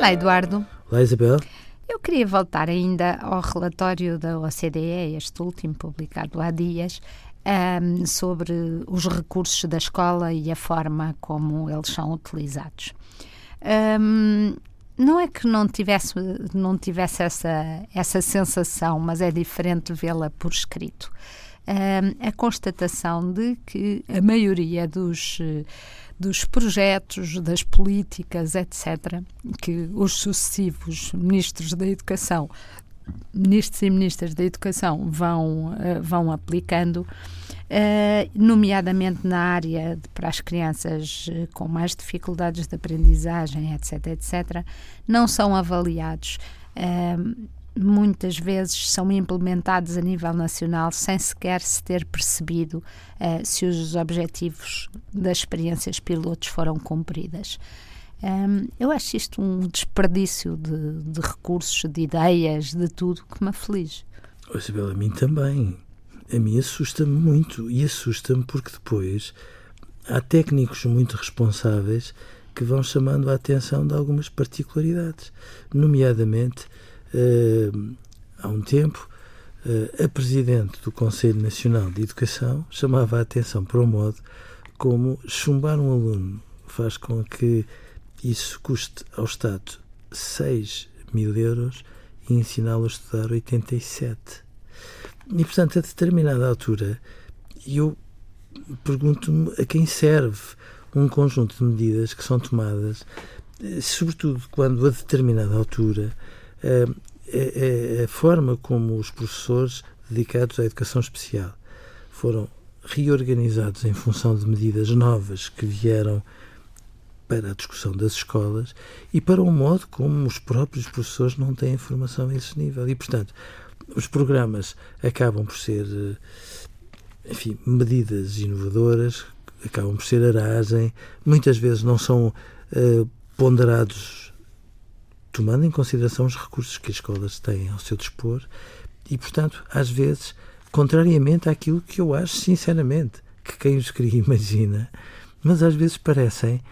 Olá, Eduardo. Olá, Isabel. Eu queria voltar ainda ao relatório da OCDE, este último publicado há dias, um, sobre os recursos da escola e a forma como eles são utilizados. Um, não é que não tivesse, não tivesse essa, essa sensação, mas é diferente vê-la por escrito. Um, a constatação de que a maioria dos dos projetos, das políticas, etc., que os sucessivos ministros da Educação, ministros e ministras da Educação vão, uh, vão aplicando, uh, nomeadamente na área de, para as crianças uh, com mais dificuldades de aprendizagem, etc., etc., não são avaliados muitas vezes são implementados a nível nacional sem sequer se ter percebido uh, se os objetivos das experiências pilotos foram cumpridas. Um, eu acho isto um desperdício de, de, recursos, de ideias, de tudo que me aflige. Oh, Isabel, a mim também. A mim assusta-me muito e assusta-me porque depois há técnicos muito responsáveis que vão chamando a atenção de algumas particularidades, nomeadamente há um tempo, uh, a Presidente do Conselho Nacional de Educação chamava a atenção para o modo como chumbar um aluno faz com que isso custe ao Estado 6 mil euros e ensiná-lo a estudar 87. E, portanto, a determinada altura, eu pergunto-me a quem serve um conjunto de medidas que são tomadas, eh, sobretudo quando a determinada altura é, é, a forma como os professores dedicados à educação especial foram reorganizados em função de medidas novas que vieram para a discussão das escolas e para o modo como os próprios professores não têm formação a esse nível. E, portanto, os programas acabam por ser, enfim, medidas inovadoras, acabam por ser aragem, muitas vezes não são ponderados tomando em consideração os recursos que as escolas têm ao seu dispor e, portanto, às vezes, contrariamente àquilo que eu acho, sinceramente, que quem os cria imagina, mas às vezes parecem,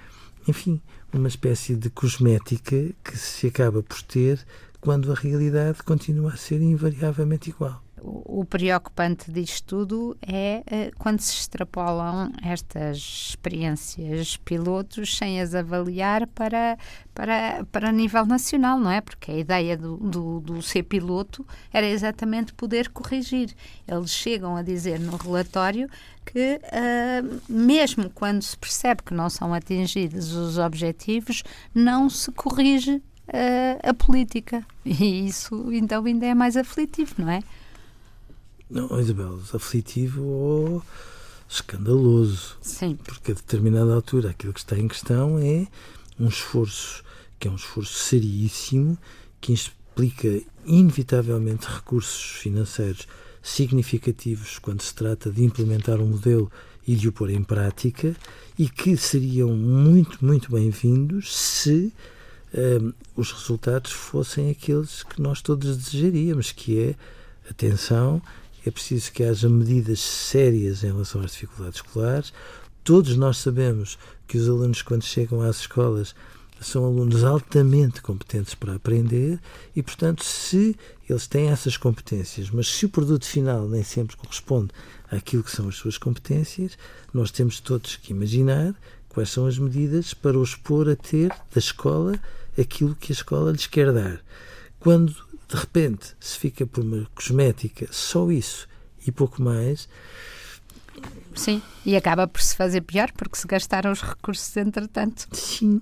enfim, uma espécie de cosmética que se acaba por ter quando a realidade continua a ser invariavelmente igual. O, preocupante disto tudo é uh, quando se extrapolam estas experiências pilotos sem as avaliar para, para, para nível nacional, não é? Porque a ideia do, do, do ser piloto era exatamente poder corrigir. Eles chegam a dizer no relatório que, uh, mesmo quando se percebe que não são atingidos os objetivos, não se corrige uh, a política. E isso então ainda é mais aflitivo, não é? Não, Isabel, aflitivo ou escandaloso. Sim. Porque a determinada altura aquilo que está em questão é um esforço que é um esforço seríssimo, que implica inevitavelmente recursos financeiros significativos quando se trata de implementar um modelo e de o pôr em prática e que seriam muito, muito bem-vindos se um, os resultados fossem aqueles que nós todos desejaríamos, que é atenção, é preciso que haja medidas sérias em relação às dificuldades escolares. Todos nós sabemos que os alunos, quando chegam às escolas, são alunos altamente competentes para aprender e, portanto, se eles têm essas competências, mas se o produto final nem sempre corresponde àquilo que são as suas competências, nós temos todos que imaginar quais são as medidas para os pôr a ter da escola aquilo que a escola lhes quer dar. Quando de repente se fica por uma cosmética, só isso e pouco mais. Sim, e acaba por se fazer pior porque se gastaram os recursos entretanto. Sim,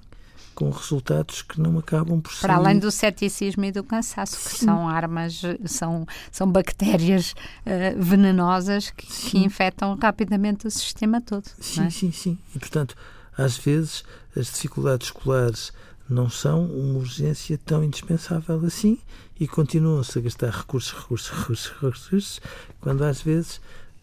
com resultados que não acabam por ser. Para além do ceticismo e do cansaço, que Sim. são armas, são, são bactérias uh, venenosas que, que, infectam rapidamente o sistema todo. Sim, é? sim, sim. E portanto, às vezes, as dificuldades escolares não são uma urgência tão indispensável assim e continuam-se a gastar recursos, recursos, recursos, recursos, quando às vezes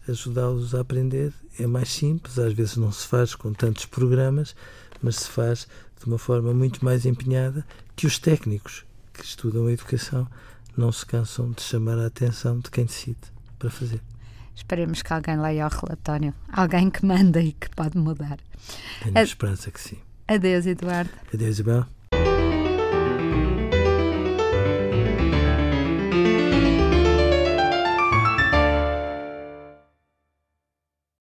ajudá-los a aprender é mais simples, às vezes não se faz com tantos programas, mas se faz de uma forma muito mais empenhada que os técnicos que estudam a educação não se cansam de chamar a atenção de quem decide para fazer. Esperemos que alguém leia o relatório, alguém que manda e que pode mudar. Tenho a... esperança que sim. Adeus, Eduardo. Adeus, Isabel.